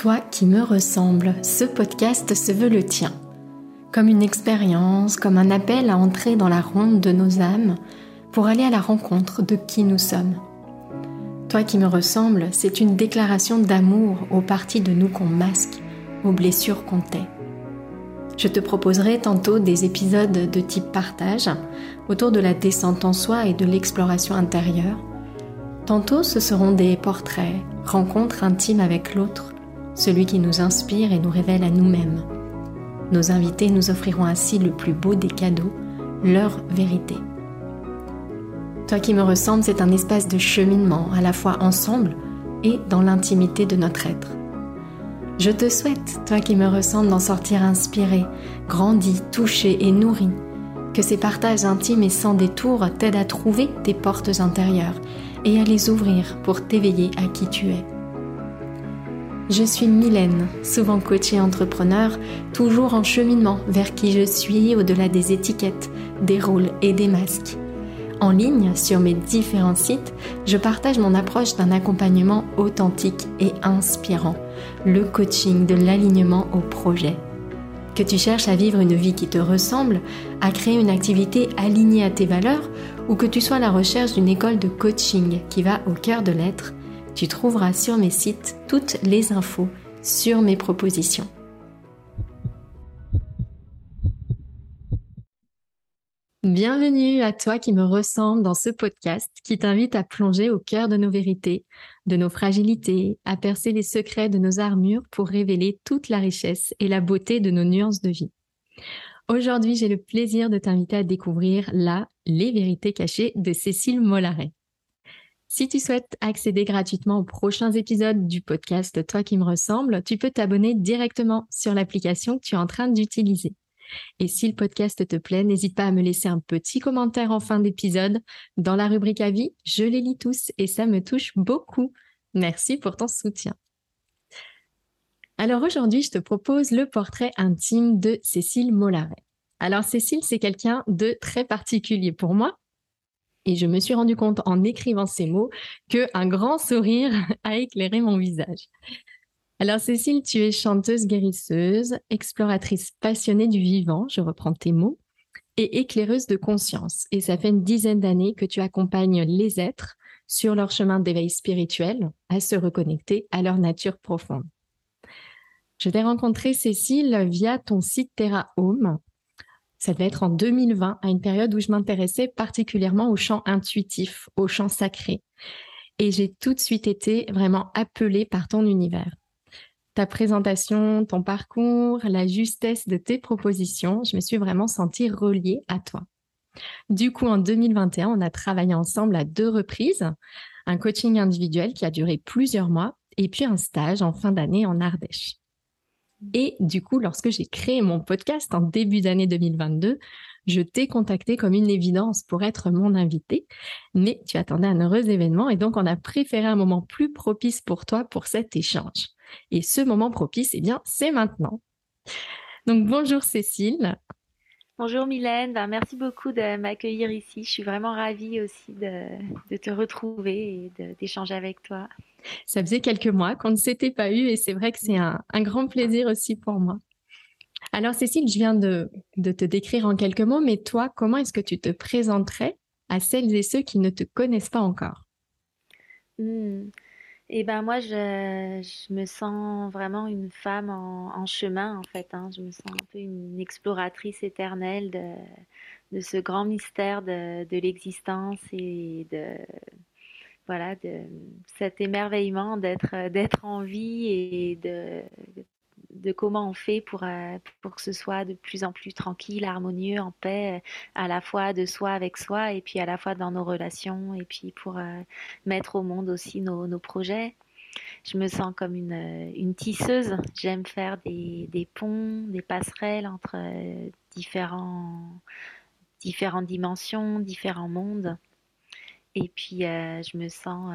Toi qui me ressembles, ce podcast se veut le tien. Comme une expérience, comme un appel à entrer dans la ronde de nos âmes pour aller à la rencontre de qui nous sommes. Toi qui me ressembles, c'est une déclaration d'amour aux parties de nous qu'on masque, aux blessures qu'on tait. Je te proposerai tantôt des épisodes de type partage autour de la descente en soi et de l'exploration intérieure. Tantôt ce seront des portraits, rencontres intimes avec l'autre, celui qui nous inspire et nous révèle à nous-mêmes. Nos invités nous offriront ainsi le plus beau des cadeaux, leur vérité. Toi qui me ressembles, c'est un espace de cheminement, à la fois ensemble et dans l'intimité de notre être. Je te souhaite, toi qui me ressembles, d'en sortir inspiré, grandi, touché et nourri. Que ces partages intimes et sans détour t'aident à trouver tes portes intérieures et à les ouvrir pour t'éveiller à qui tu es. Je suis Mylène, souvent coachée entrepreneur, toujours en cheminement vers qui je suis au-delà des étiquettes, des rôles et des masques. En ligne, sur mes différents sites, je partage mon approche d'un accompagnement authentique et inspirant, le coaching de l'alignement au projet. Que tu cherches à vivre une vie qui te ressemble, à créer une activité alignée à tes valeurs, ou que tu sois à la recherche d'une école de coaching qui va au cœur de l'être, tu trouveras sur mes sites toutes les infos sur mes propositions. Bienvenue à toi qui me ressemble dans ce podcast qui t'invite à plonger au cœur de nos vérités, de nos fragilités, à percer les secrets de nos armures pour révéler toute la richesse et la beauté de nos nuances de vie. Aujourd'hui, j'ai le plaisir de t'inviter à découvrir la Les vérités cachées de Cécile Mollaret. Si tu souhaites accéder gratuitement aux prochains épisodes du podcast Toi qui me ressemble, tu peux t'abonner directement sur l'application que tu es en train d'utiliser. Et si le podcast te plaît, n'hésite pas à me laisser un petit commentaire en fin d'épisode dans la rubrique avis. Je les lis tous et ça me touche beaucoup. Merci pour ton soutien. Alors aujourd'hui, je te propose le portrait intime de Cécile Mollaret. Alors Cécile, c'est quelqu'un de très particulier pour moi et je me suis rendu compte en écrivant ces mots qu'un grand sourire a éclairé mon visage. Alors Cécile, tu es chanteuse guérisseuse, exploratrice passionnée du vivant, je reprends tes mots, et éclaireuse de conscience. Et ça fait une dizaine d'années que tu accompagnes les êtres sur leur chemin d'éveil spirituel à se reconnecter à leur nature profonde. Je t'ai rencontré Cécile via ton site Terra Home ça devait être en 2020, à une période où je m'intéressais particulièrement au chant intuitif, au chant sacré. Et j'ai tout de suite été vraiment appelée par ton univers. Ta présentation, ton parcours, la justesse de tes propositions, je me suis vraiment sentie reliée à toi. Du coup, en 2021, on a travaillé ensemble à deux reprises, un coaching individuel qui a duré plusieurs mois et puis un stage en fin d'année en Ardèche. Et du coup, lorsque j'ai créé mon podcast en début d'année 2022, je t'ai contacté comme une évidence pour être mon invité, mais tu attendais un heureux événement et donc on a préféré un moment plus propice pour toi pour cet échange. Et ce moment propice, eh bien, c'est maintenant. Donc bonjour Cécile. Bonjour Mylène, ben, merci beaucoup de m'accueillir ici. Je suis vraiment ravie aussi de, te retrouver et d'échanger avec toi. Ça faisait quelques mois qu'on ne s'était pas eu et c'est vrai que c'est un, grand plaisir aussi pour moi. Alors Cécile, je viens de, te décrire en quelques mots, mais toi, comment est-ce que tu te présenterais à celles et ceux qui ne te connaissent pas encore? Hmm. Eh ben moi, je, me sens vraiment une femme en, chemin, en fait. Hein. Je me sens un peu une exploratrice éternelle de, ce grand mystère de, de l'existence et de, voilà, de cet émerveillement d'être, d'être en vie et de, de comment on fait pour, euh, pour que ce soit de plus en plus tranquille, harmonieux, en paix, à la fois de soi avec soi et puis à la fois dans nos relations et puis pour euh, mettre au monde aussi nos, nos, projets. Je me sens comme une, une tisseuse. J'aime faire des, des, ponts, des passerelles entre euh, différents, différentes dimensions, différents mondes. Et puis, je me sens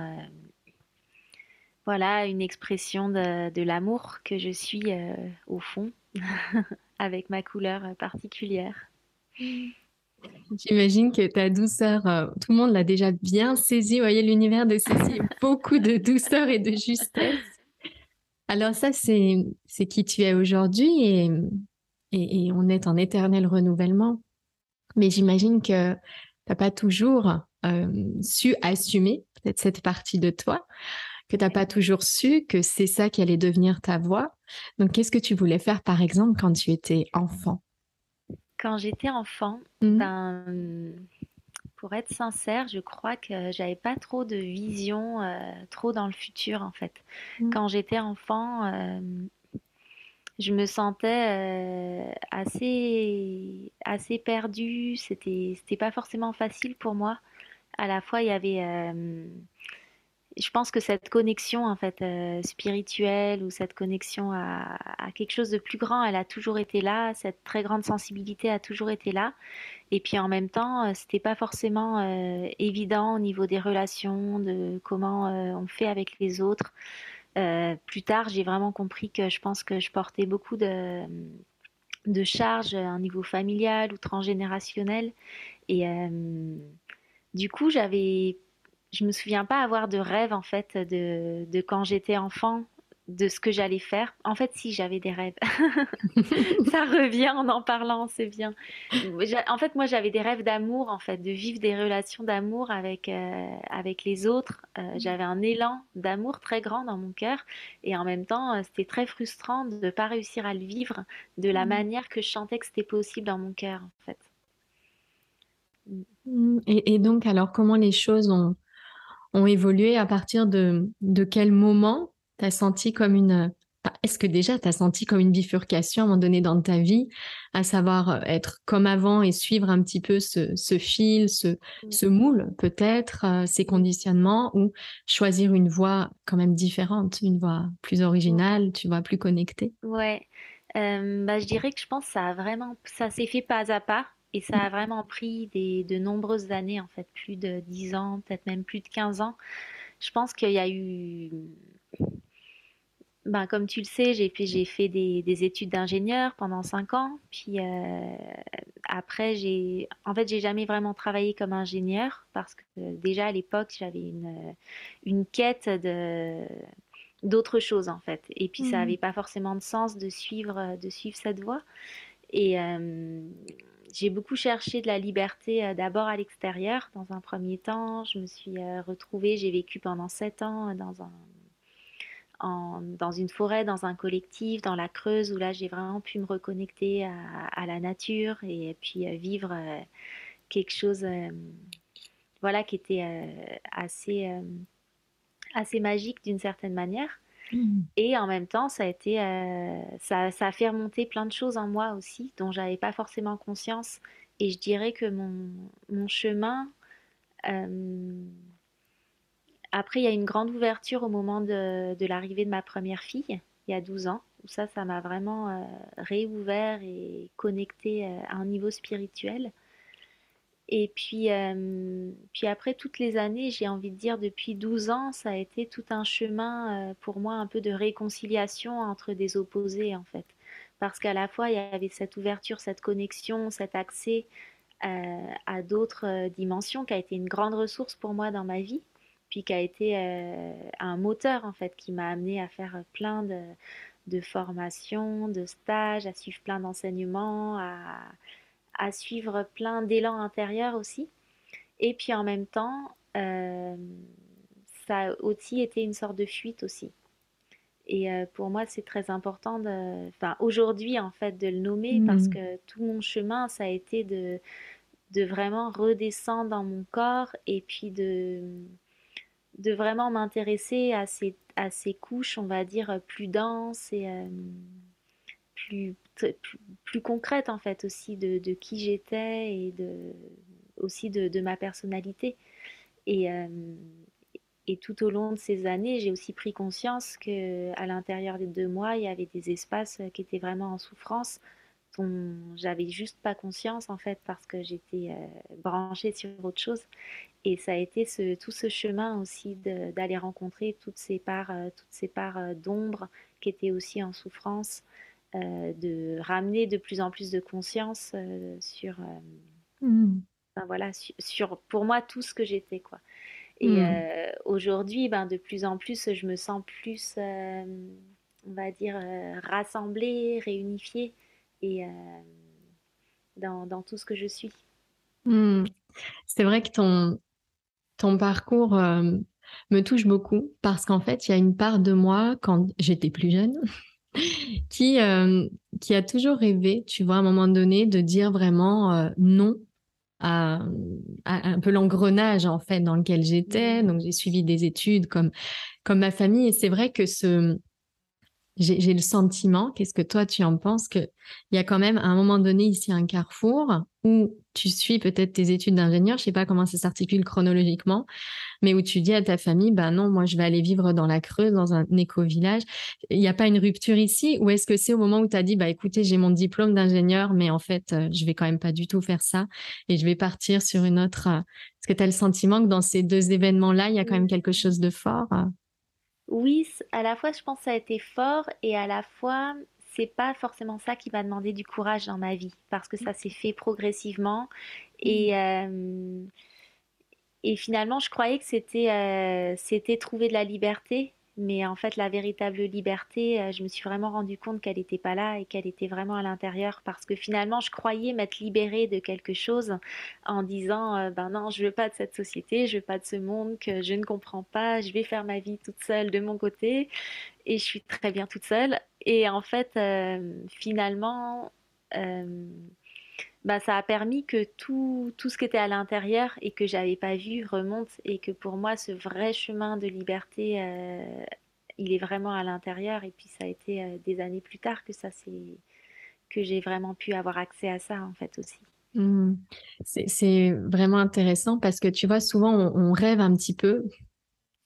voilà une expression de, l'amour que je suis euh, au fond, avec ma couleur euh, particulière. J'imagine que ta douceur, euh, tout le monde l'a déjà bien saisi. Vous voyez l'univers de Cécile, beaucoup de douceur et de justesse. Alors ça, c'est qui tu es aujourd'hui et, et, on est en éternel renouvellement. Mais j'imagine que tu n'as pas toujours euh, su assumer peut-être cette partie de toi, que tu n'as pas toujours su que c'est ça qui allait devenir ta voix. Donc, qu'est-ce que tu voulais faire, par exemple, quand tu étais enfant? Quand j'étais enfant, mmh. ben, pour être sincère, je crois que j'avais pas trop de vision, euh, trop dans le futur en fait. Mmh. Quand j'étais enfant, euh, je me sentais euh, assez, assez perdue. C'était, c'était pas forcément facile pour moi. À la fois, il y avait je pense que cette connexion en fait euh, spirituelle ou cette connexion à, quelque chose de plus grand, elle a toujours été là. Cette très grande sensibilité a toujours été là. Et puis en même temps, euh, c'était pas forcément euh, évident au niveau des relations, de comment on fait avec les autres. plus tard, j'ai vraiment compris que je pense que je portais beaucoup de de charges à un niveau familial ou transgénérationnel. Et du coup, j'avais je me souviens pas avoir de rêve en fait de, de quand j'étais enfant de ce que j'allais faire. En fait, si j'avais des rêves, ça revient en en parlant, c'est bien. En fait, moi, j'avais des rêves d'amour, en fait, de vivre des relations d'amour avec euh, avec les autres. Euh, j'avais un élan d'amour très grand dans mon cœur, et en même temps, euh, c'était très frustrant de ne pas réussir à le vivre de la mmh. manière que je sentais que c'était possible dans mon cœur, en fait. Mmh. Et, et, donc, alors, comment les choses ont ont évolué à partir de, de quel moment tu as senti comme une... Est-ce que déjà tu as senti comme une bifurcation à un moment donné dans ta vie, à savoir euh, être comme avant et suivre un petit peu ce, ce fil, ce, mmh. ce moule peut-être, euh, ces conditionnements, ou choisir une voie quand même différente, une voie plus originale, tu vois, plus connectée? Ouais, euh, bah, je dirais que je pense que ça a vraiment, ça s'est fait pas à pas. Et ça a vraiment pris des, de nombreuses années, en fait, plus de 10 ans, peut-être même plus de 15 ans. Je pense qu'il y a eu... Ben, comme tu le sais, j'ai fait, j'ai fait des, études d'ingénieur pendant 5 ans. Puis euh, après, j'ai, en fait, j'ai jamais vraiment travaillé comme ingénieur parce que déjà à l'époque, j'avais une, une quête de, d'autres choses en fait. Et puis ça n'avait mmh. pas forcément de sens de suivre, de suivre cette voie. Et, euh, j'ai beaucoup cherché de la liberté euh, d'abord à l'extérieur dans un premier temps. Je me suis euh, retrouvée, j'ai vécu pendant sept ans euh, dans, un, dans une forêt, dans un collectif, dans la Creuse, où là j'ai vraiment pu me reconnecter à, la nature et, puis vivre quelque chose voilà, qui était assez, assez magique d'une certaine manière. Et en même temps, ça a été, euh, ça, a fait remonter plein de choses en moi aussi, dont j'avais pas forcément conscience. Et je dirais que mon, chemin, euh, après, il y a une grande ouverture au moment de, de l'arrivée de ma première fille, il y a 12 ans, où ça, ça m'a vraiment euh, réouvert et connecté à un niveau spirituel. Et puis, euh, puis après toutes les années, j'ai envie de dire depuis 12 ans, ça a été tout un chemin euh, pour moi un peu de réconciliation entre des opposés en fait. Parce qu'à la fois, il y avait cette ouverture, cette connexion, cet accès euh, à d'autres dimensions qui a été une grande ressource pour moi dans ma vie, puis qui a été un moteur en fait qui m'a amené à faire plein de, de formations, de stages, à suivre plein d'enseignements, à à suivre plein d'élan intérieur aussi. Et puis en même temps, euh, ça a aussi été une sorte de fuite aussi. Et euh, pour moi, c'est très important, de, enfin aujourd'hui en fait, de le nommer mmh. parce que tout mon chemin, ça a été de, de vraiment redescendre dans mon corps et puis de, de vraiment m'intéresser à ces, à ces couches, on va dire, plus denses et euh, plus plus, concrète en fait aussi de, qui j'étais et de, aussi de, ma personnalité. Et, euh, et tout au long de ces années, j'ai aussi pris conscience que à l'intérieur deux mois, il y avait des espaces qui étaient vraiment en souffrance dont j'avais juste pas conscience en fait parce que j'étais euh, branchée sur autre chose. Et ça a été tout ce chemin aussi d'aller rencontrer toutes ces parts, euh, toutes ces parts d'ombre qui étaient aussi en souffrance de ramener de plus en plus de conscience euh, sur, euh, mmh. voilà, sur, pour moi tout ce que j'étais quoi. Et mmh. aujourd'hui, ben, de plus en plus, je me sens plus on va dire, rassemblée, réunifiée et dans, dans, tout ce que je suis. Hmm. C'est vrai que ton, ton parcours me touche beaucoup parce qu'en fait, il y a une part de moi, quand j'étais plus jeune, qui, qui a toujours rêvé, tu vois, à un moment donné, de dire vraiment non à, un peu l'engrenage en fait dans lequel j'étais. Mmh. Donc j'ai suivi des études comme comme ma famille et c'est vrai que ce j'ai le sentiment, qu'est-ce que toi tu en penses, qu'il y a quand même à un moment donné ici un carrefour où tu suis peut-être tes études d'ingénieur, je sais pas comment ça s'articule chronologiquement, mais où tu dis à ta famille, ben non, moi je vais aller vivre dans la Creuse, dans un éco-village. Il n'y a pas une rupture ici ou est-ce que c'est au moment où tu as dit, bah écoutez, j'ai mon diplôme d'ingénieur, mais en fait, euh, je vais quand même pas du tout faire ça et je vais partir sur une autre. Euh, est-ce que tu as le sentiment que dans ces deux événements-là, il y a quand même quelque chose de fort euh? Oui, à la fois, je pense que ça a été fort et à la fois, c'est pas forcément ça qui m'a demandé du courage dans ma vie parce que ça s'est fait progressivement et, mmh. euh, et finalement, je croyais que c'était euh, c'était trouver de la liberté mais en fait, la véritable liberté, euh, je me suis vraiment rendu compte qu'elle n'était pas là et qu'elle était vraiment à l'intérieur parce que finalement, je croyais m'être libérée de quelque chose en disant euh, ben non, je veux pas de cette société, je veux pas de ce monde que je ne comprends pas, je vais faire ma vie toute seule de mon côté et je suis très bien toute seule. Et en fait, euh, finalement, bah, ça a permis que tout, tout ce qui était à l'intérieur et que j'avais pas vu remonte et que pour moi ce vrai chemin de liberté euh, il est vraiment à l'intérieur et puis ça a été euh, des années plus tard que ça c'est que j'ai vraiment pu avoir accès à ça en fait aussi. Mmh. C'est vraiment intéressant parce que tu vois souvent on rêve un petit peu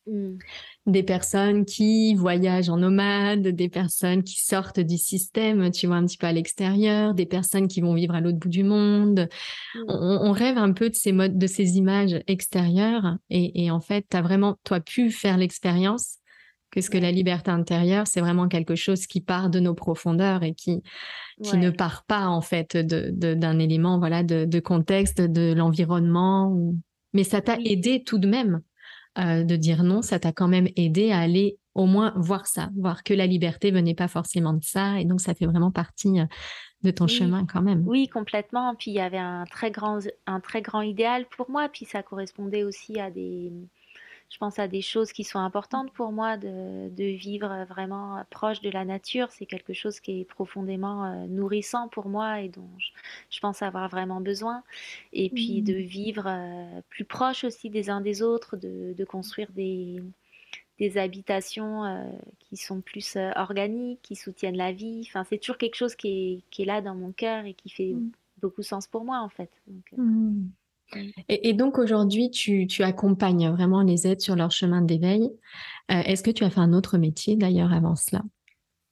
Mmh. Des personnes qui voyagent en nomade, des personnes qui sortent du système, tu vois, un petit peu à l'extérieur, des personnes qui vont vivre à l'autre bout du monde. Mmh. On, rêve un peu de ces modes, de ces images extérieures. Et, en fait, tu as vraiment, toi, pu faire l'expérience que ce que la liberté intérieure, c'est vraiment quelque chose qui part de nos profondeurs et qui, qui ne part pas, en fait, d'un de, élément, voilà, de, contexte, de l'environnement. Mais ça t'a aidé tout de même euh, de dire non, ça t'a quand même aidé à aller au moins voir ça, voir que la liberté venait pas forcément de ça. Et donc, ça fait vraiment partie euh, de ton chemin quand même. Oui, complètement. Puis il y avait un très grand, un très grand idéal pour moi. Puis ça correspondait aussi à des, je pense à des choses qui sont importantes pour moi, de, vivre vraiment proche de la nature. C'est quelque chose qui est profondément euh, nourrissant pour moi et dont je, pense avoir vraiment besoin. Et puis de mmh. vivre euh, plus proche aussi des uns des autres, de, construire des, des habitations euh, qui sont plus organiques, qui soutiennent la vie. Enfin, c'est toujours quelque chose qui est, là dans mon cœur et qui fait mmh. beaucoup sens pour moi en fait. Mmh. Et, donc aujourd'hui, tu, accompagnes vraiment les aides sur leur chemin d'éveil. Euh, est-ce que tu as fait un autre métier d'ailleurs avant cela?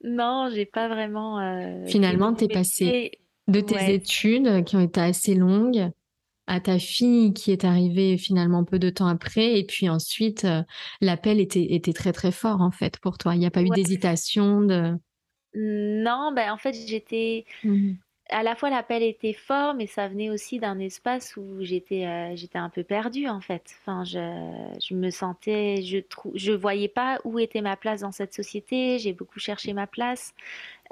Non, j'ai pas vraiment. Euh, Finalement, tu es passé de tes études qui ont été assez longues à ta fille qui est arrivée finalement peu de temps après. Et puis ensuite, euh, l'appel était, était très très fort en fait pour toi. Il n'y a pas eu d'hésitation de... Non, ben en fait j'étais, mmh à la fois l'appel était fort, mais ça venait aussi d'un espace où j'étais euh, j'étais un peu perdue en fait. Enfin, je, je me sentais, je trou, voyais pas où était ma place dans cette société. J'ai beaucoup cherché ma place.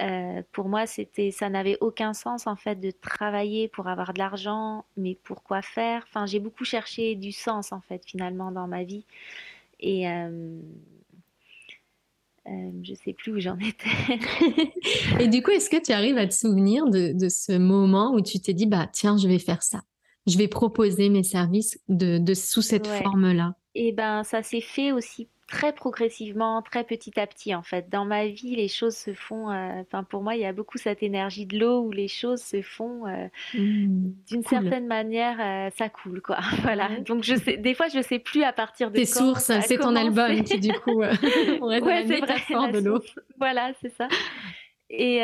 Euh, pour moi, c'était, ça n'avait aucun sens en fait de travailler pour avoir de l'argent, mais pourquoi faire? Enfin, j'ai beaucoup cherché du sens en fait finalement dans ma vie. Et euh, euh, je sais plus où j'en étais. et du coup, est-ce que tu arrives à te souvenir de, ce moment où tu t'es dit, bah tiens, je vais faire ça. Je vais proposer mes services de, sous cette forme-là. Et ben, ça s'est fait aussi très progressivement, très petit à petit en fait. Dans ma vie, les choses se font. Euh, enfin, pour moi, il y a beaucoup cette énergie de l'eau où les choses se font euh, mmh, d'une certaine manière, euh, ça coule quoi. voilà. Donc je sais, des fois, je sais plus à partir de. Tes sources, c'est ton album qui du coup on reste ouais, métaphore de l'eau. Voilà, c'est ça. Et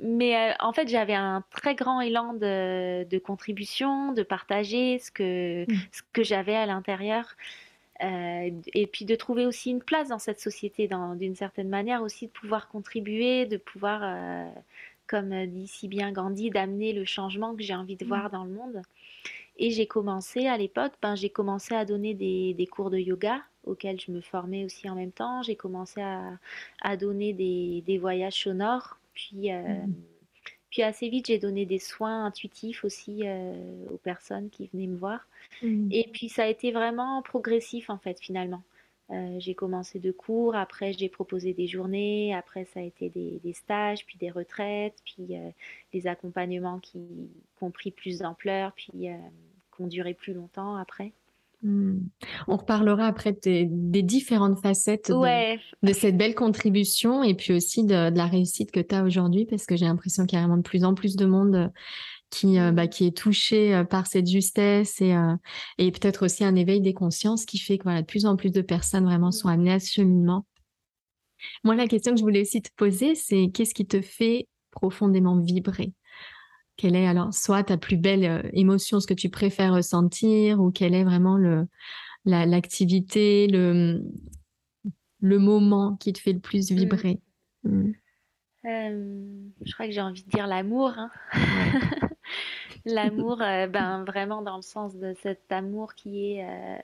mais en fait, j'avais un très grand élan de, de contribution, de partager ce que, mmh. ce que j'avais à l'intérieur. Euh, et puis de trouver aussi une place dans cette société, d'une certaine manière aussi de pouvoir contribuer, de pouvoir, euh, comme dit si bien Gandhi, d'amener le changement que j'ai envie de mmh. voir dans le monde. Et j'ai commencé à l'époque, ben, j'ai commencé à donner des, des, cours de yoga auxquels je me formais aussi en même temps. J'ai commencé à, à donner des, des, voyages sonores, puis, mmh. Puis assez vite j'ai donné des soins intuitifs aussi aux personnes qui venaient me voir. Mmh. Et puis ça a été vraiment progressif en fait finalement. Euh, j'ai commencé de cours, après j'ai proposé des journées, après ça a été des, stages, puis des retraites, puis euh, des accompagnements qui, ont pris plus d'ampleur, puis euh, qui ont duré plus longtemps après. Hmm. On reparlera après des, différentes facettes de, cette belle contribution et puis aussi de, de la réussite que tu as aujourd'hui parce que j'ai l'impression qu'il y a vraiment de plus en plus de monde qui, euh, bah, qui est touché euh, par cette justesse et, euh, et peut-être aussi un éveil des consciences qui fait que voilà, de plus en plus de personnes vraiment sont amenées à ce cheminement. Moi, la question que je voulais aussi te poser, c'est qu'est-ce qui te fait profondément vibrer? Quelle est alors soit ta plus belle émotion, ce que tu préfères ressentir, ou quelle est vraiment le, l'activité, le, le moment qui te fait le plus mmh. vibrer? Mmh. Je crois que j'ai envie de dire l'amour. Hein. L'amour, euh, ben, vraiment dans le sens de cet amour qui est euh,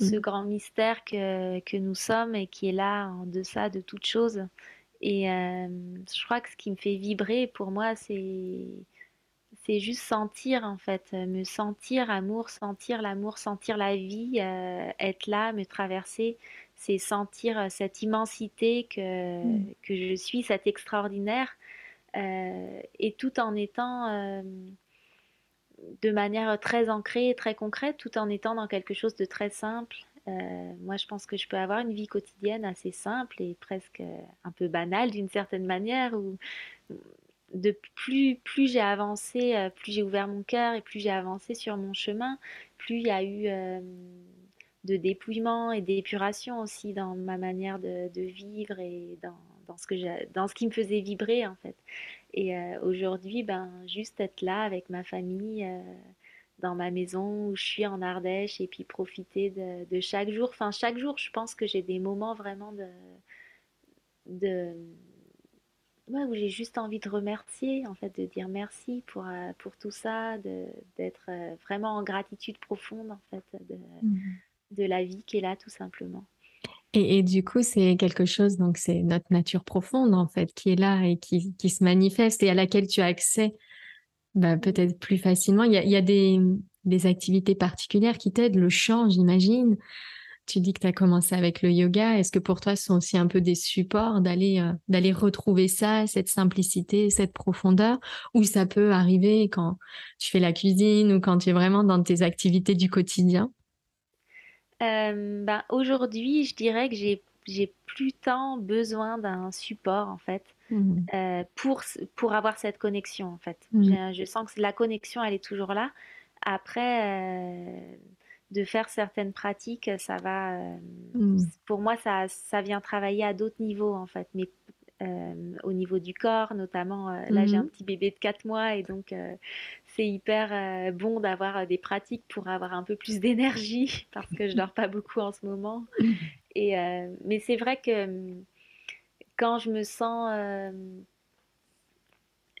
ce mm. grand mystère que, que, nous sommes et qui est là en deçà de toute chose. Et euh, je crois que ce qui me fait vibrer pour moi, c'est c'est juste sentir en fait, me sentir amour, sentir l'amour, sentir la vie, être là, me traverser, c'est sentir cette immensité que, mm. que je suis, cet extraordinaire, et tout en étant de manière très ancrée et très concrète, tout en étant dans quelque chose de très simple. Euh, moi, je pense que je peux avoir une vie quotidienne assez simple et presque un peu banale d'une certaine manière, où de plus, plus j'ai avancé, euh, plus j'ai ouvert mon cœur et plus j'ai avancé sur mon chemin, plus il y a eu euh, de dépouillement et d'épuration aussi dans ma manière de, vivre et dans, ce, que dans ce qui me faisait vibrer en fait. Et euh, aujourd'hui, ben, juste être là avec ma famille, dans ma maison où je suis en Ardèche, et puis profiter de, chaque jour. Enfin, chaque jour, je pense que j'ai des moments vraiment de où j'ai juste envie de remercier, en fait, de dire merci pour, euh, pour tout ça, d'être vraiment en gratitude profonde, en fait, de, mmh de la vie qui est là, tout simplement. Et, du coup, c'est quelque chose, donc c'est notre nature profonde en fait qui est là et qui, qui se manifeste et à laquelle tu as accès bah, peut-être plus facilement. Il y a, il y a des, des, activités particulières qui t'aident, le chant, j'imagine. Tu dis que tu as commencé avec le yoga. Est-ce que pour toi, ce sont aussi un peu des supports d'aller euh, d'aller retrouver ça, cette simplicité, cette profondeur, ou ça peut arriver quand tu fais la cuisine ou quand tu es vraiment dans tes activités du quotidien? Euh, ben, aujourd'hui, je dirais que j'ai j'ai plus tant besoin d'un support en fait mmh. euh, pour pour avoir cette connexion en fait. Mmh. Je, sens que la connexion elle est toujours là. Après euh, de faire certaines pratiques, ça va. Mmh. Pour moi, ça ça vient travailler à d'autres niveaux en fait, mais au niveau du corps, notamment. Là, j'ai un petit bébé de 4 mois et donc c'est hyper euh, bon d'avoir euh, des pratiques pour avoir un peu plus d'énergie parce que je dors pas beaucoup en ce moment. Et, euh, mais c'est vrai que quand je me sens...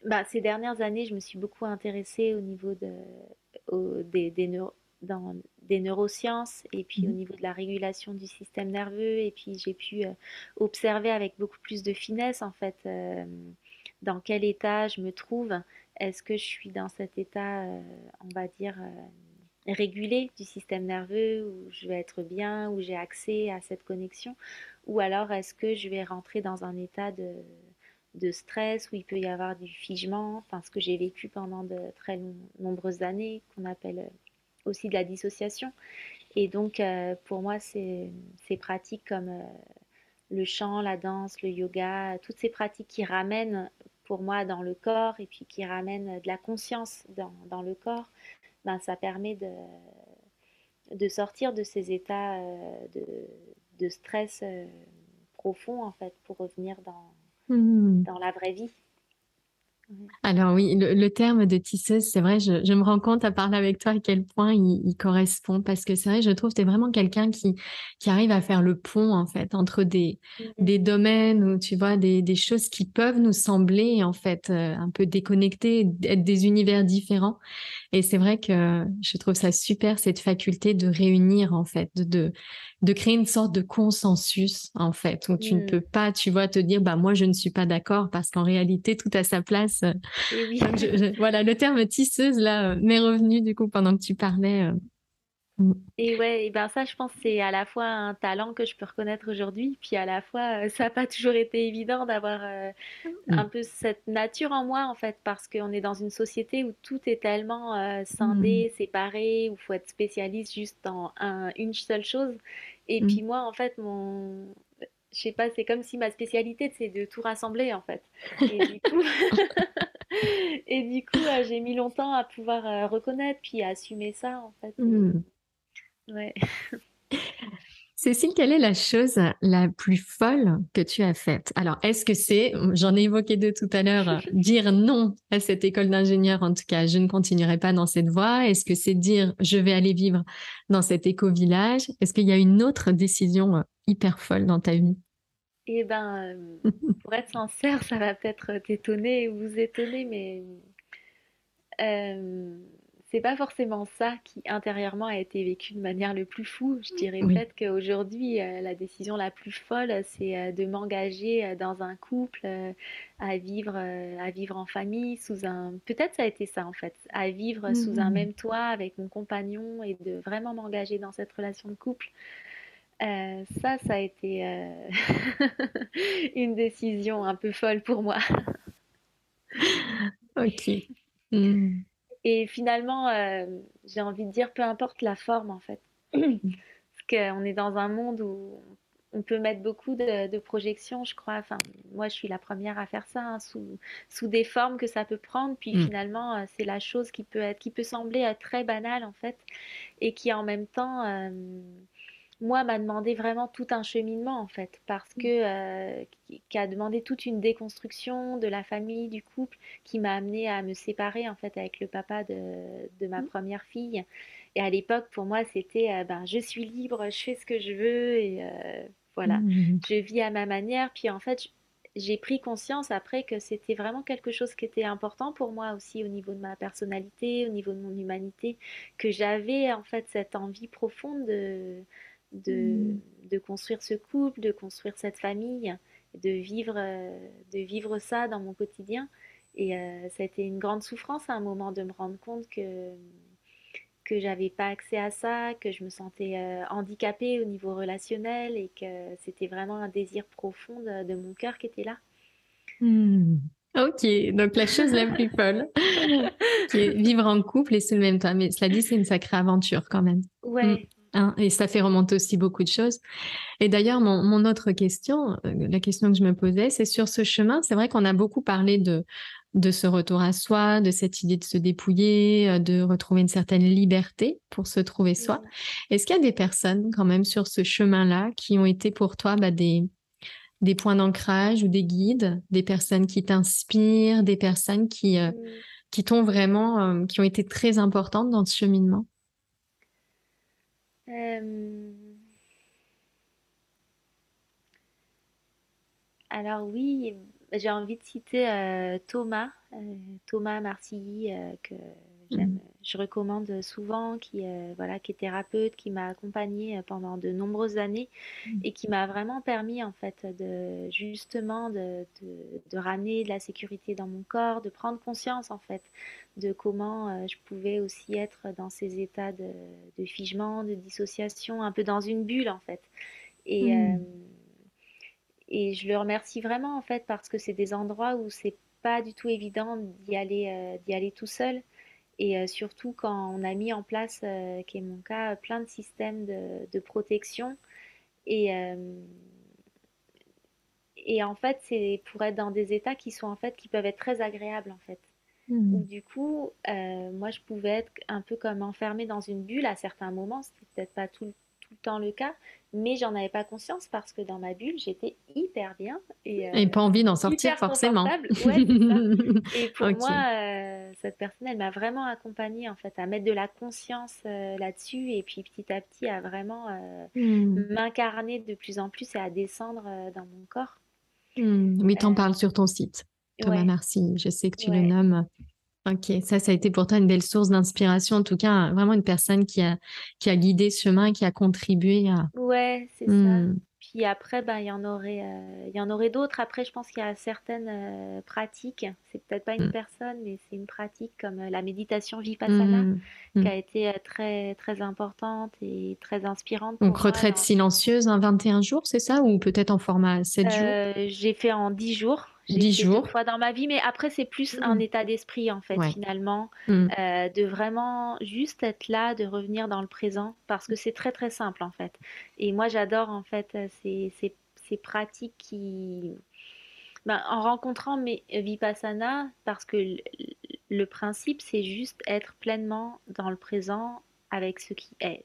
Bah, ces dernières années, je me suis beaucoup intéressée au niveau de, des, des, dans, des neurosciences et puis au mmh. niveau de la régulation du système nerveux. Et puis j'ai pu observer avec beaucoup plus de finesse en fait dans quel état je me trouve est-ce que je suis dans cet état, euh, on va dire, euh, régulé du système nerveux, où je vais être bien, où j'ai accès à cette connexion? Ou alors est-ce que je vais rentrer dans un état de, de stress, où il peut y avoir du figement, enfin ce que j'ai vécu pendant de très nombreuses années, qu'on appelle euh, aussi de la dissociation. Et donc, pour moi, ces, ces pratiques comme le chant, la danse, le yoga, toutes ces pratiques qui ramènent pour moi dans le corps et puis qui ramène de la conscience dans, dans le corps, ben, ça permet de, de sortir de ces états euh, de, de stress euh, profond en fait pour revenir dans, mmh. dans la vraie vie. Alors oui, le, terme de tisseuse, c'est vrai, je, me rends compte à parler avec toi à quel point il, correspond, parce que c'est vrai, je trouve que tu es vraiment quelqu'un qui, qui arrive à faire le pont, en fait, entre des, mmh des domaines ou, tu vois, des, des choses qui peuvent nous sembler, en fait, euh, un peu déconnectées, être des univers différents. Et c'est vrai que je trouve ça super, cette faculté de réunir, en fait, de, de créer une sorte de consensus, en fait, où tu ne mmh. peux pas, tu vois, te dire, bah, moi, je ne suis pas d'accord parce qu'en réalité, tout a sa place. voilà, le terme tisseuse, là, euh, m'est revenu, du coup, pendant que tu parlais. Euh, Mm. Et ouais, et ben ça, je pense, c'est à la fois un talent que je peux reconnaître aujourd'hui, puis à la fois, euh, ça n'a pas toujours été évident d'avoir euh, mm. un peu cette nature en moi, en fait, parce qu'on est dans une société où tout est tellement euh, scindé, mm. séparé, où il faut être spécialiste juste dans une seule chose. Et puis moi, en fait, mon, je sais pas, c'est comme si ma spécialité, c'est de tout rassembler, en fait. Et du coup, et du coup j'ai mis longtemps à pouvoir reconnaître, puis à assumer ça, en fait. Ouais. Cécile, quelle est la chose la plus folle que tu as faite? Alors, est-ce que c'est, j'en ai évoqué deux tout à l'heure, dire non à cette école d'ingénieur, en tout cas, je ne continuerai pas dans cette voie. Est-ce que c'est dire je vais aller vivre dans cet éco-village? Est-ce qu'il y a une autre décision euh, hyper folle dans ta vie? Eh ben, euh, pour être sincère, ça va peut-être t'étonner ou vous étonner, mais euh, c'est pas forcément ça qui intérieurement a été vécu de manière le plus fou. Je dirais peut-être qu'aujourd'hui, euh, la décision la plus folle, c'est euh, de m'engager euh, dans un couple, à vivre, à vivre en famille, sous un. Peut-être ça a été ça en fait, à vivre sous un mmh. même toit avec mon compagnon et de vraiment m'engager dans cette relation de couple. ça, ça a été une décision un peu folle pour moi. ok. Et finalement, euh, j'ai envie de dire, peu importe la forme en fait. Parce qu'on est dans un monde où on peut mettre beaucoup de, projections, je crois. Enfin, moi, je suis la première à faire ça, hein, sous, sous des formes que ça peut prendre. Puis mm. finalement, euh, c'est la chose qui peut, être, qui peut sembler très banale en fait, et qui en même temps... Euh, moi, m'a demandé vraiment tout un cheminement en fait, parce que euh, qui, a demandé toute une déconstruction de la famille, du couple, qui m'a amené à me séparer en fait avec le papa de, ma mmh. première fille. Et à l'époque, pour moi, c'était euh, ben je suis libre, je fais ce que je veux et euh, voilà, mmh. je vis à ma manière. Puis en fait, j'ai pris conscience après que c'était vraiment quelque chose qui était important pour moi aussi au niveau de ma personnalité, au niveau de mon humanité, que j'avais en fait cette envie profonde de Mm. de, construire ce couple, de construire cette famille, de vivre, euh, de vivre ça dans mon quotidien. Et euh, ça a été une grande souffrance à un moment de me rendre compte que que j'avais pas accès à ça, que je me sentais euh, handicapée au niveau relationnel et que c'était vraiment un désir profond de, mon cœur qui était là. Mm. Ok, donc la chose la plus folle, qui est vivre en couple et sous le même toit. Mais cela dit, c'est une sacrée aventure quand même. Ouais, mm. Hein, et ça fait remonter aussi beaucoup de choses. Et d'ailleurs, mon, autre question, euh, la question que je me posais, c'est sur ce chemin, c'est vrai qu'on a beaucoup parlé de, de ce retour à soi, de cette idée de se dépouiller, euh, de retrouver une certaine liberté pour se trouver soi. Est-ce qu'il y a des personnes quand même sur ce chemin-là qui ont été pour toi bah, des, des points d'ancrage ou des guides, des personnes qui t'inspirent, des personnes qui, euh, qui t'ont vraiment, qui ont été très importantes dans ce cheminement? Euh, alors oui, j'ai envie de citer euh, Thomas, euh, Thomas Marcilly, que mmh. je recommande souvent, qui, voilà, qui est thérapeute, qui m'a accompagnée pendant de nombreuses années mmh. et qui m'a vraiment permis en fait de justement de, de, ramener de la sécurité dans mon corps, de prendre conscience en fait de comment euh, je pouvais aussi être dans ces états de, figement, de dissociation, un peu dans une bulle en fait. Et, euh, et je le remercie vraiment en fait parce que c'est des endroits où c'est pas du tout évident d'y aller, euh, d'y aller tout seul. Et surtout quand on a mis en place, qui est mon cas, plein de systèmes de, de protection. Et, et en fait, c'est pour être dans des états qui sont en fait, qui peuvent être très agréables en fait. Mmh. du coup, euh, moi, je pouvais être un peu comme enfermée dans une bulle à certains moments. C'était peut-être pas tout, tout, le temps le cas, mais j'en avais pas conscience parce que dans ma bulle, j'étais hyper bien. Et, euh, pas envie d'en sortir forcément. et pour moi, euh, cette personne, elle m'a vraiment accompagnée en fait à mettre de la conscience là-dessus et puis petit à petit à vraiment mmh. m'incarner de plus en plus et à descendre dans mon corps. Mmh. Oui, t'en parles sur ton site. Thomas Marcy, je sais que tu le nommes Ok, ça, ça a été pour toi une belle source d'inspiration, en tout cas, vraiment une personne qui a, qui a guidé ce chemin, qui a contribué à... Ouais, c'est ça. Hmm. Puis après, ben, il y en aurait, euh, il y en aurait d'autres. Après, je pense qu'il y a certaines euh, pratiques. C'est peut-être pas une mm. personne, mais c'est une pratique comme euh, la méditation vipassana mm. qui mm. a été très très importante et très inspirante. Donc retraite silencieuse, en 21 jours, c'est ça, ou peut-être en format 7 jours? J'ai fait en 10 jours. 10 jours. Deux fois dans ma vie, mais après, c'est plus un état d'esprit, en fait, finalement, de vraiment juste être là, de revenir dans le présent, parce que c'est très, très simple, en fait. Et moi, j'adore, en fait, ces, ces, ces pratiques qui. Ben, en rencontrant mes Vipassana, parce que le, principe, c'est juste être pleinement dans le présent avec ce qui est.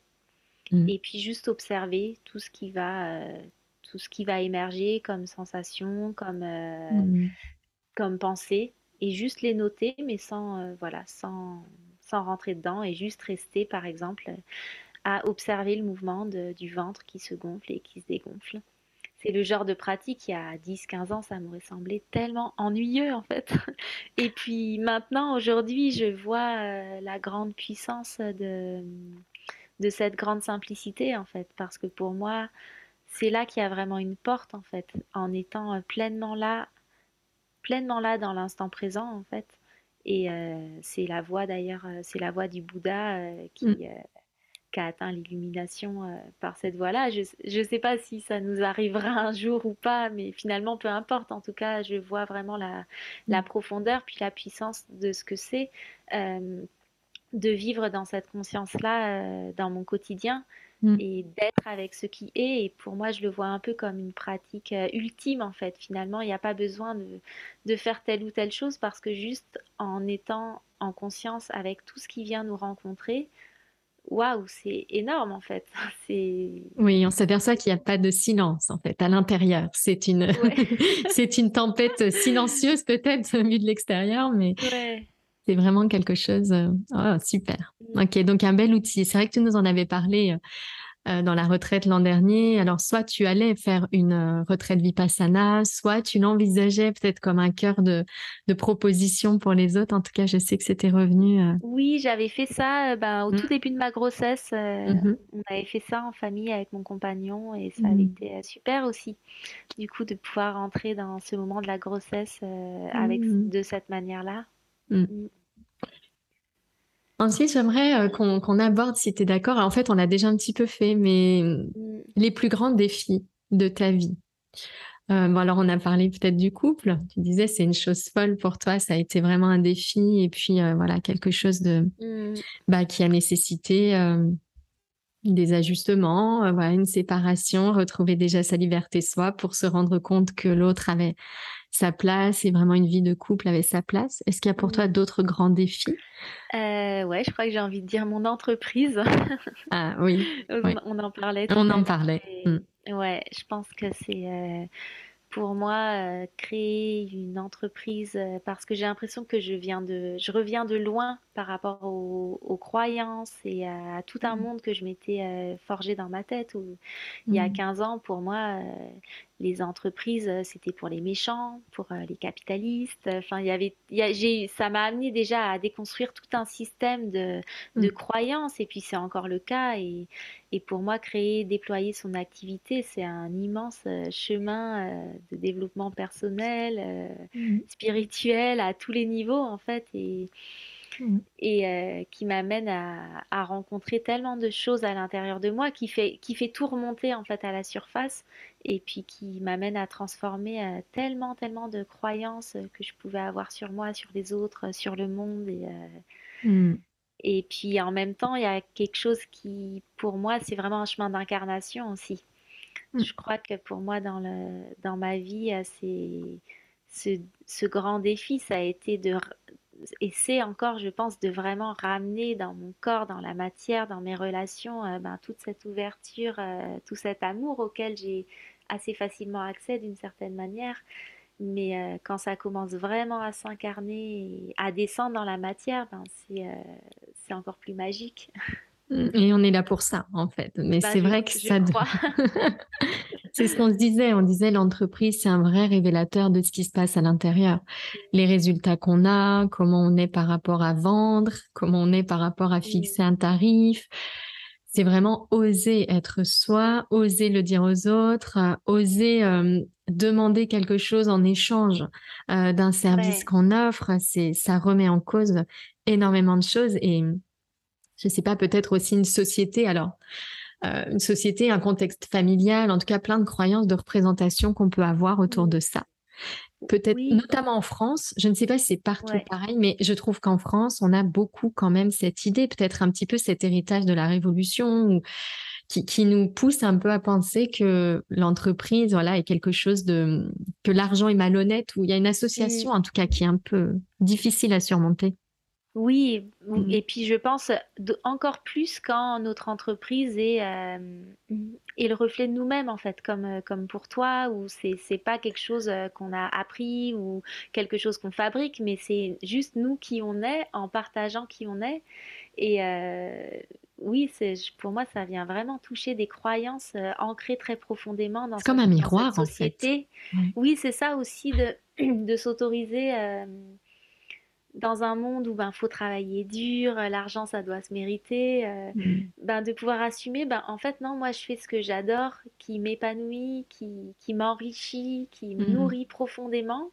Mm. Et puis juste observer tout ce qui va, euh, tout ce qui va émerger comme sensation, comme, euh, mm. comme pensée, et juste les noter, mais sans, euh, voilà, sans, sans rentrer dedans, et juste rester, par exemple, à observer le mouvement du ventre qui se gonfle et qui se dégonfle c'est le genre de pratique, il y a 10-15 ans, ça m'aurait semblé tellement ennuyeux en fait. Et puis maintenant, aujourd'hui, je vois euh, la grande puissance de, de cette grande simplicité en fait, parce que pour moi, c'est là qu'il y a vraiment une porte en fait, en étant euh, pleinement là, pleinement là dans l'instant présent en fait. Et euh, c'est la voie d'ailleurs, c'est la voie du Bouddha qui, mm qui a atteint l'illumination euh, par cette voie-là. Je ne sais pas si ça nous arrivera un jour ou pas, mais finalement, peu importe. En tout cas, je vois vraiment la, la mm. profondeur puis la puissance de ce que c'est euh, de vivre dans cette conscience-là euh, dans mon quotidien mm. et d'être avec ce qui est. Et pour moi, je le vois un peu comme une pratique ultime, en fait. Finalement, il n'y a pas besoin de, de faire telle ou telle chose parce que juste en étant en conscience avec tout ce qui vient nous rencontrer, waouh, c'est énorme en fait. Oui, on s'aperçoit qu'il n'y a pas de silence en fait à l'intérieur. C'est une, c'est une tempête silencieuse peut-être vue de l'extérieur, mais c'est vraiment quelque chose. Euh, oh, super. Mm. Ok, donc un bel outil. C'est vrai que tu nous en avais parlé euh, euh, dans la retraite l'an dernier. Alors, soit tu allais faire une euh, retraite vipassana, soit tu l'envisageais peut-être comme un cœur de, de, proposition pour les autres. En tout cas, je sais que c'était revenu. Euh. Oui, j'avais fait ça ben, au tout mmh. début de ma grossesse. Mmh on avait fait ça en famille avec mon compagnon et ça avait mmh. été super aussi. Du coup, de pouvoir entrer dans ce moment de la grossesse avec de cette manière-là. Ensuite, j'aimerais euh, qu'on aborde, si tu es d'accord, en fait, on l'a déjà un petit peu fait, mais mm, les plus grands défis de ta vie. Euh, bon, alors, on a parlé peut-être du couple. Tu disais, c'est une chose folle pour toi, ça a été vraiment un défi, et puis euh, voilà, quelque chose de, mm. bah, qui a nécessité des ajustements, une séparation, retrouver déjà sa liberté soi pour se rendre compte que l'autre avait sa place et vraiment une vie de couple avait sa place? Est-ce qu'il y a pour toi mmh. d'autres grands défis? Euh, Ouais, je crois que j'ai envie de dire mon entreprise. ah oui. on, en parlait. On en parlait. Mmh. Ouais, je pense que c'est euh, pour moi euh, créer une entreprise euh, parce que j'ai l'impression que je viens de je reviens de loin par rapport aux, croyances et à, tout un mmh. monde que je m'étais forgé dans ma tête où il y a 15 ans pour moi les entreprises, euh, c'était pour les méchants, pour euh, les capitalistes. Enfin, il y avait, j'ai, ça m'a amené déjà à déconstruire tout un système de, de mm. croyances, et puis c'est encore le cas. Et, et, pour moi, créer, déployer son activité, c'est un immense euh, chemin de développement personnel, mm. spirituel, à tous les niveaux, en fait. Et, Mmh. et euh, qui m'amène à, rencontrer tellement de choses à l'intérieur de moi, qui fait, qui fait tout remonter en fait à la surface et puis qui m'amène à transformer euh, tellement, tellement de croyances que je pouvais avoir sur moi, sur les autres, sur le monde. Et, euh, mmh. et puis en même temps, il y a quelque chose qui, pour moi, c'est vraiment un chemin d'incarnation aussi. Mmh. Je crois que pour moi, dans, le, dans ma vie, c'est ce, ce, grand défi, ça a été de, c'est encore, je pense, de vraiment ramener dans mon corps, dans la matière, dans mes relations, euh, ben, toute cette ouverture, euh, tout cet amour auquel j'ai assez facilement accès d'une certaine manière. Mais euh, quand ça commence vraiment à s'incarner, à descendre dans la matière, ben, c'est encore plus magique. Et on est là pour ça, en fait. Mais Bah, c'est vrai que ça, crois. c'est ce qu'on se disait. On disait l'entreprise, c'est un vrai révélateur de ce qui se passe à l'intérieur. Les résultats qu'on a, comment on est par rapport à vendre, comment on est par rapport à Mm. fixer un tarif. C'est vraiment oser être soi, oser le dire aux autres, euh, oser euh, demander quelque chose en échange euh, d'un service Ouais, qu'on offre. C'est, ça remet en cause énormément de choses et je sais pas, peut-être aussi une société. Alors, euh, une société, un contexte familial, en tout cas plein de croyances, de représentations qu'on peut avoir autour Mm. de ça. Peut-être oui, notamment en France, je ne sais pas si c'est partout ouais. pareil, mais je trouve qu'en France, on a beaucoup quand même cette idée, peut-être un petit peu cet héritage de la Révolution, ou qui, qui nous pousse un peu à penser que l'entreprise, voilà, est quelque chose de, que l'argent est malhonnête, ou il y a une association en tout cas qui est un peu difficile à surmonter. Oui, ou- Mm. et puis je pense de- encore plus quand notre entreprise est, euh, est le reflet de nous-mêmes en fait, comme, euh, comme pour toi, où c'est c'est pas quelque chose euh, qu'on a appris ou quelque chose qu'on fabrique, mais c'est juste nous qui on est en partageant qui on est. Et euh, oui, c'est, pour moi, ça vient vraiment toucher des croyances euh, ancrées très profondément dans C'est comme cette, un dans cette miroir en fait. société. Ouais. Oui, c'est ça aussi de, de s'autoriser. euh, dans un monde où ben faut travailler dur, euh, l'argent ça doit se mériter, euh, Mm. ben de pouvoir assumer, ben en fait non, moi je fais ce que j'adore, qui m'épanouit, qui, qui m'enrichit, qui me Mm. nourrit profondément,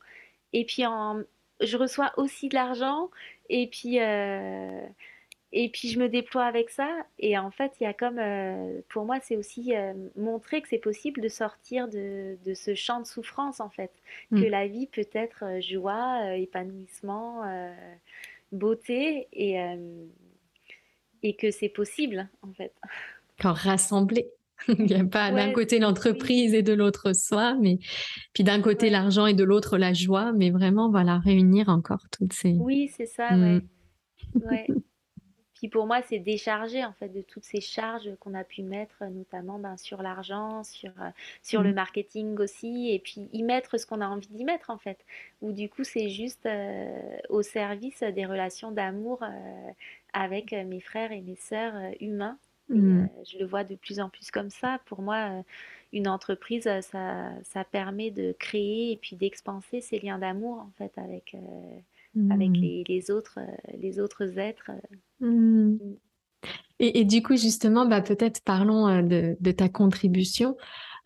et puis en, je reçois aussi de l'argent, et puis euh, et puis je me déploie avec ça. Et en fait, il y a comme, euh, pour moi, c'est aussi euh, montrer que c'est possible de sortir de, de ce champ de souffrance, en fait. Que Mm. la vie peut être euh, joie, euh, épanouissement, beauté, et, et que c'est possible, en fait. Quand rassemblés. Il n'y a pas d'un côté l'entreprise et de l'autre soi, mais puis d'un côté ouais. l'argent et de l'autre la joie, mais vraiment, voilà, réunir encore toutes ces... Oui, c'est ça, Mm. ouais. Ouais. Puis pour moi, c'est décharger en fait de toutes ces charges qu'on a pu mettre, notamment ben, sur l'argent, sur, euh, sur le Mm. marketing aussi, et puis y mettre ce qu'on a envie d'y mettre en fait. Ou du coup, c'est juste euh, au service des relations d'amour euh, avec mes frères et mes sœurs humains. Et euh, Mm. je le vois de plus en plus comme ça. Pour moi, une entreprise, ça, ça permet de créer et puis d'expanser ces liens d'amour en fait avec, euh, avec Mm. les, les autres, euh, les autres êtres. Mm. Mm. Et, et du coup, justement, bah, peut-être parlons euh, de, de ta contribution.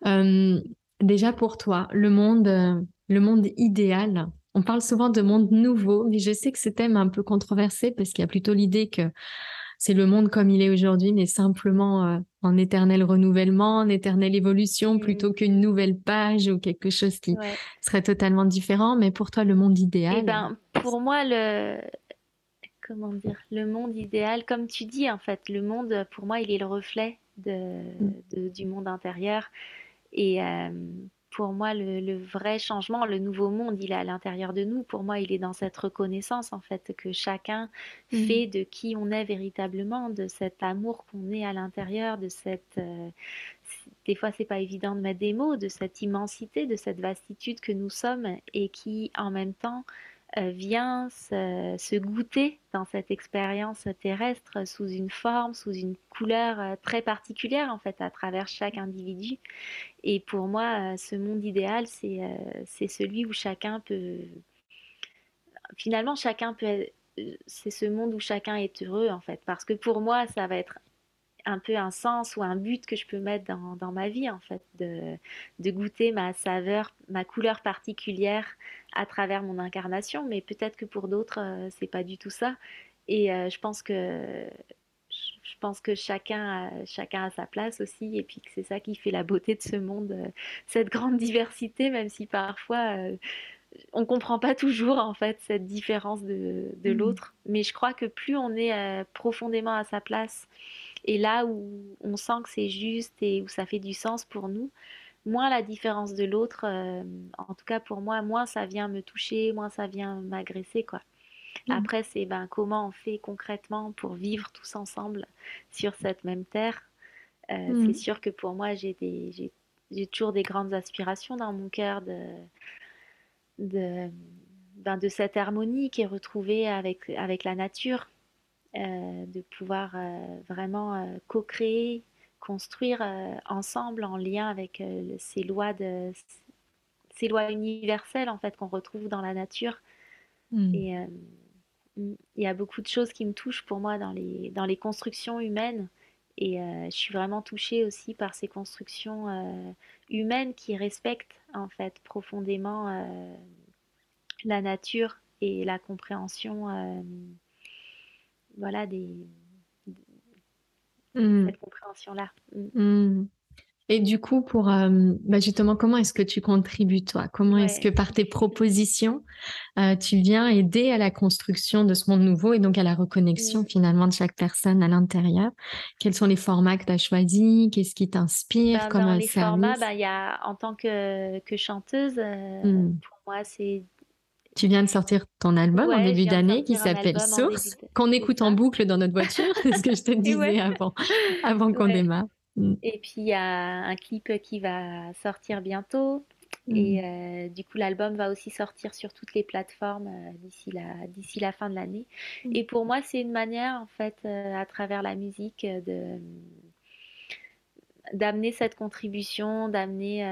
Euh, déjà pour toi, le monde, euh, le monde idéal. On parle souvent de monde nouveau, mais je sais que ce thème est un peu controversé parce qu'il y a plutôt l'idée que c'est le monde comme il est aujourd'hui, mais simplement euh, en éternel renouvellement, en éternelle évolution, Mm. plutôt qu'une nouvelle page ou quelque chose qui Ouais. serait totalement différent. Mais pour toi, le monde idéal, ben, pour moi, le, comment dire, le monde idéal, comme tu dis, en fait, le monde, pour moi, il est le reflet de, Mm. de- du monde intérieur. Et euh, pour moi, le, le vrai changement, le nouveau monde, il est à l'intérieur de nous. Pour moi, il est dans cette reconnaissance, en fait, que chacun Mm. fait de qui on est véritablement, de cet amour qu'on est à l'intérieur, de cette... euh, des fois, c'est pas évident de mettre des mots, de cette immensité, de cette vastitude que nous sommes et qui, en même temps, vient se, goûter dans cette expérience terrestre sous une forme, sous une couleur euh, très particulière en fait à travers chaque individu. Et pour moi, euh, ce monde idéal, c'est euh, celui où chacun peut, finalement, chacun peut, euh, c'est ce monde où chacun est heureux en fait. Parce que pour moi, ça va être un peu un sens ou un but que je peux mettre dans, dans ma vie en fait, de, de goûter ma saveur, ma couleur particulière à travers mon incarnation, mais peut-être que pour d'autres, euh, c'est pas du tout ça. Et euh, je pense que je pense que chacun a, chacun a sa place aussi, et puis que c'est ça qui fait la beauté de ce monde, euh, cette grande diversité, même si parfois on comprend pas toujours en fait cette différence de, de Mm. l'autre. Mais je crois que plus on est euh, profondément à sa place et là où on sent que c'est juste et où ça fait du sens pour nous, moins la différence de l'autre, euh, en tout cas pour moi, moins ça vient me toucher, moins ça vient m'agresser quoi. Mm. Après, c'est ben, comment on fait concrètement pour vivre tous ensemble sur cette même terre. Euh, c'est Mm. sûr que pour moi, j'ai des, j'ai, j'ai toujours des grandes aspirations dans mon cœur de, de, ben, de cette harmonie qui est retrouvée avec, avec la nature de pouvoir vraiment co-créer, construire ensemble en lien avec ces lois de ces lois universelles en fait qu'on retrouve dans la nature. Hmm. Et il y a beaucoup de choses qui me touchent pour moi dans les, dans les constructions humaines. Et je suis vraiment touchée aussi par ces constructions humaines qui respectent en fait profondément la nature et la compréhension euh, voilà des mmh. cette compréhension là mmh. Mmh. et du coup pour euh, bah, justement comment est-ce que tu contribues toi? Comment est-ce que par tes propositions euh, tu viens aider à la construction de ce monde nouveau et donc à la reconnexion finalement de chaque personne à l'intérieur? Quels sont les formats que tu as choisis? Qu'est-ce qui t'inspire? Ben, comme dans les formats ben, y a en tant que, que chanteuse pour moi c'est tu viens de sortir ton album en début d'année qui s'appelle Source, qu'on écoute en boucle dans notre voiture, c'est ce que je te disais avant, avant qu'on démarre. Mm. Et puis il y a un clip qui va sortir bientôt. Mm. Et euh, du coup, l'album va aussi sortir sur toutes les plateformes euh, d'ici la, d'ici la fin de l'année. Mm. Et pour moi, c'est une manière, en fait, euh, à travers la musique, de d'amener cette contribution, d'amener,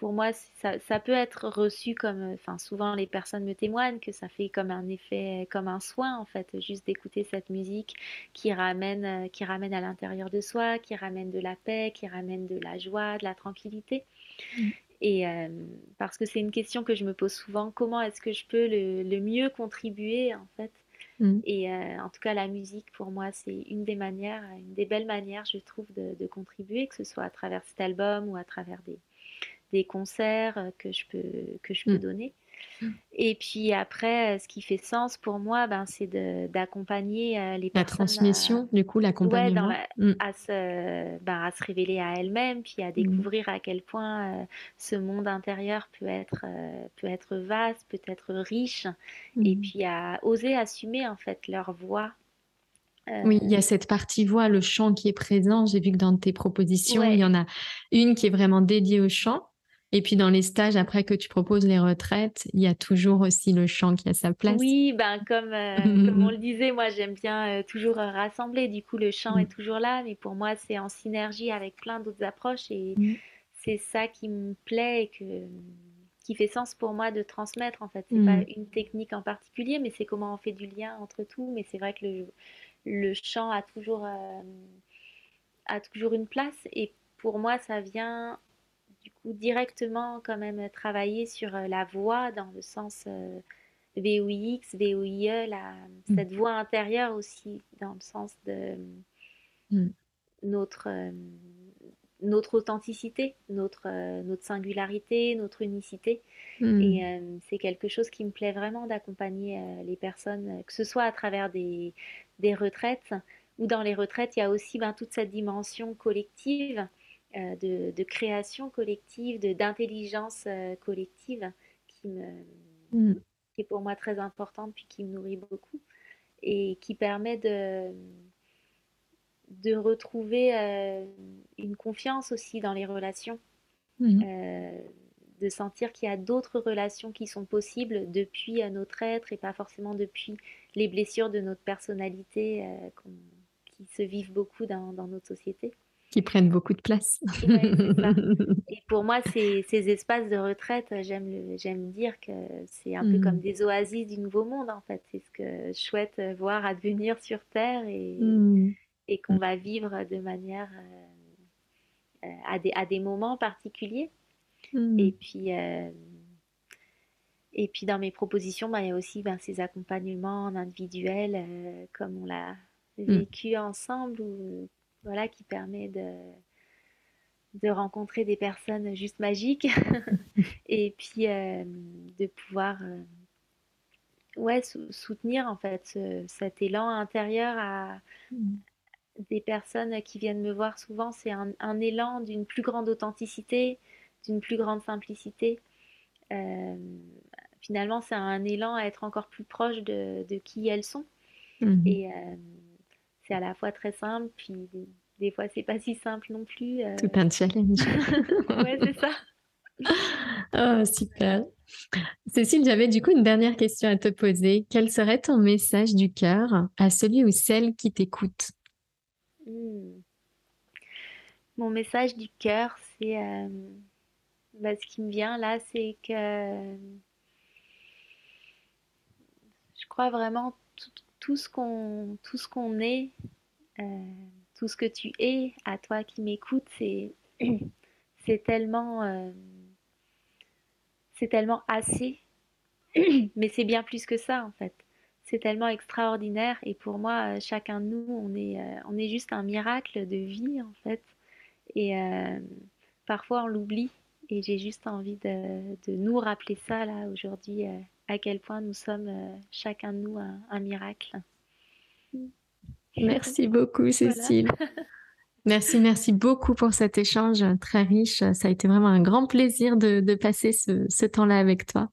pour moi, ça, peut être reçu comme, enfin, souvent les personnes me témoignent que ça fait comme un effet, comme un soin en fait, juste d'écouter cette musique qui ramène, qui ramène à l'intérieur de soi, qui ramène de la paix, qui ramène de la joie, de la tranquillité. Mm. Et euh, parce que c'est une question que je me pose souvent, comment est-ce que je peux le, mieux contribuer en fait? Mm. Et euh, en tout cas, la musique, pour moi, c'est une des manières, une des belles manières, je trouve, de, contribuer, que ce soit à travers cet album ou à travers des, des concerts euh, que je peux, que je peux mm. donner. Mm. Et puis après, euh, ce qui fait sens pour moi, ben, c'est d'accompagner euh, les la transmission, du coup, l'accompagnement. Mm. à, se, ben, à se révéler à elle-même, puis à découvrir à quel point ce monde intérieur peut être, peut être vaste, peut être riche, et puis à oser assumer en fait leur voix oui, il y a cette partie voix, le chant qui est présent. J'ai vu que dans tes propositions, il y en a une qui est vraiment dédiée au chant et puis dans les stages, après que tu proposes les retraites, il y a toujours aussi le chant qui a sa place. Oui, ben comme, euh, comme on le disait, moi j'aime bien euh, toujours euh, rassembler. Du coup, le chant est mm. toujours là, mais pour moi c'est en synergie avec plein d'autres approches et mm. c'est ça qui me plaît et que, qui fait sens pour moi de transmettre. En fait, c'est pas mm. une technique en particulier, mais c'est comment on fait du lien entre tout. Mais c'est vrai que le, le chant a toujours, a toujours une place et pour moi ça vient du coup directement quand même travailler sur euh, la voix dans le sens euh, VOIX, VOIE, la, mm. cette voix intérieure aussi dans le sens de mm. notre, euh, notre authenticité, notre, notre singularité, notre unicité. Mm. Et c'est quelque chose qui me plaît vraiment d'accompagner les personnes, que ce soit à travers des, des retraites ou dans les retraites, il y a aussi ben, toute cette dimension collective euh, de, création collective, d'intelligence euh, collective qui, me, mm. qui est pour moi très importante puis qui me nourrit beaucoup et qui permet de, de retrouver euh, une confiance aussi dans les relations, mm. de sentir qu'il y a d'autres relations qui sont possibles depuis notre être et pas forcément depuis les blessures de notre personnalité qui se vivent beaucoup dans notre société qui prennent beaucoup de place. et pour moi, ces, ces, espaces de retraite, j'aime, j'aime dire que c'est un peu comme mm. des oasis du nouveau monde, en fait. C'est ce que je souhaite voir advenir sur Terre et, mm. et qu'on va vivre de manière euh, euh, à, des, à des moments particuliers. Mm. Et puis. Euh, et puis dans mes propositions, ben, il y a aussi ben, ces accompagnements individuels, comme on l'a vécu ensemble, où voilà, qui permet de, de rencontrer des personnes juste magiques et puis euh, de pouvoir euh, ouais, soutenir en fait cet élan intérieur à mm. des personnes qui viennent me voir souvent. C'est un, élan d'une plus grande authenticité, d'une plus grande simplicité. Euh, finalement, c'est un élan à être encore plus proche de, qui elles sont. Mm-hmm. Et c'est à la fois très simple, puis des, fois c'est pas si simple non plus. Euh. Tout un challenge. ouais, c'est ça. oh, super. Cécile, j'avais du coup une dernière question à te poser. Quel serait ton message du cœur à celui ou celle qui t'écoute? Hmm. Mon message du cœur, c'est euh, bah, ce qui me vient là, c'est que je crois vraiment tout, ce qu'on tout ce qu'on est, euh, tout ce que tu es, à toi qui m'écoutes, c'est c'est tellement euh, c'est tellement assez, mais c'est bien plus que ça en fait. C'est tellement extraordinaire et pour moi, euh, chacun de nous, on est, on est juste un miracle de vie en fait. Et parfois on l'oublie et j'ai juste envie de, nous rappeler ça là aujourd'hui, à quel point nous sommes chacun de nous un, miracle. Merci beaucoup Cécile. Merci, merci beaucoup pour cet échange très riche. Ça a été vraiment un grand plaisir de, de passer ce, ce temps-là avec toi.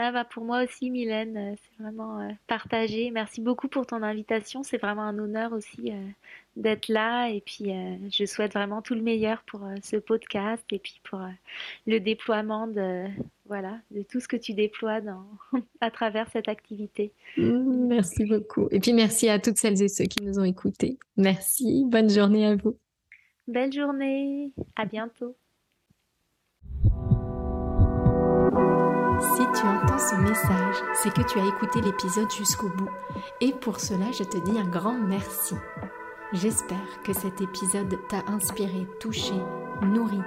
Ah bah pour moi aussi, Mylène, euh, c'est vraiment euh, partagé. Merci beaucoup pour ton invitation. C'est vraiment un honneur aussi euh, d'être là. Et puis, je souhaite vraiment tout le meilleur pour ce podcast et puis pour le déploiement de, voilà, de tout ce que tu déploies dans, à travers cette activité. Mmh, merci beaucoup. Et puis, merci à toutes celles et ceux qui nous ont écoutés. Merci. Bonne journée à vous. Belle journée. À bientôt. Si tu entends ce message, c'est que tu as écouté l'épisode jusqu'au bout. Et pour cela, je te dis un grand merci. J'espère que cet épisode t'a inspiré, touché, nourri.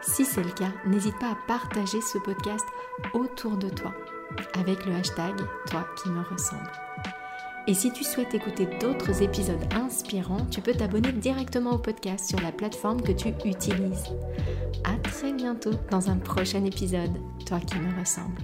Si c'est le cas, n'hésite pas à partager ce podcast autour de toi avec le hashtag Toi qui me ressemble. Et si tu souhaites écouter d'autres épisodes inspirants, tu peux t'abonner directement au podcast sur la plateforme que tu utilises. À très bientôt dans un prochain épisode, toi qui me ressemble.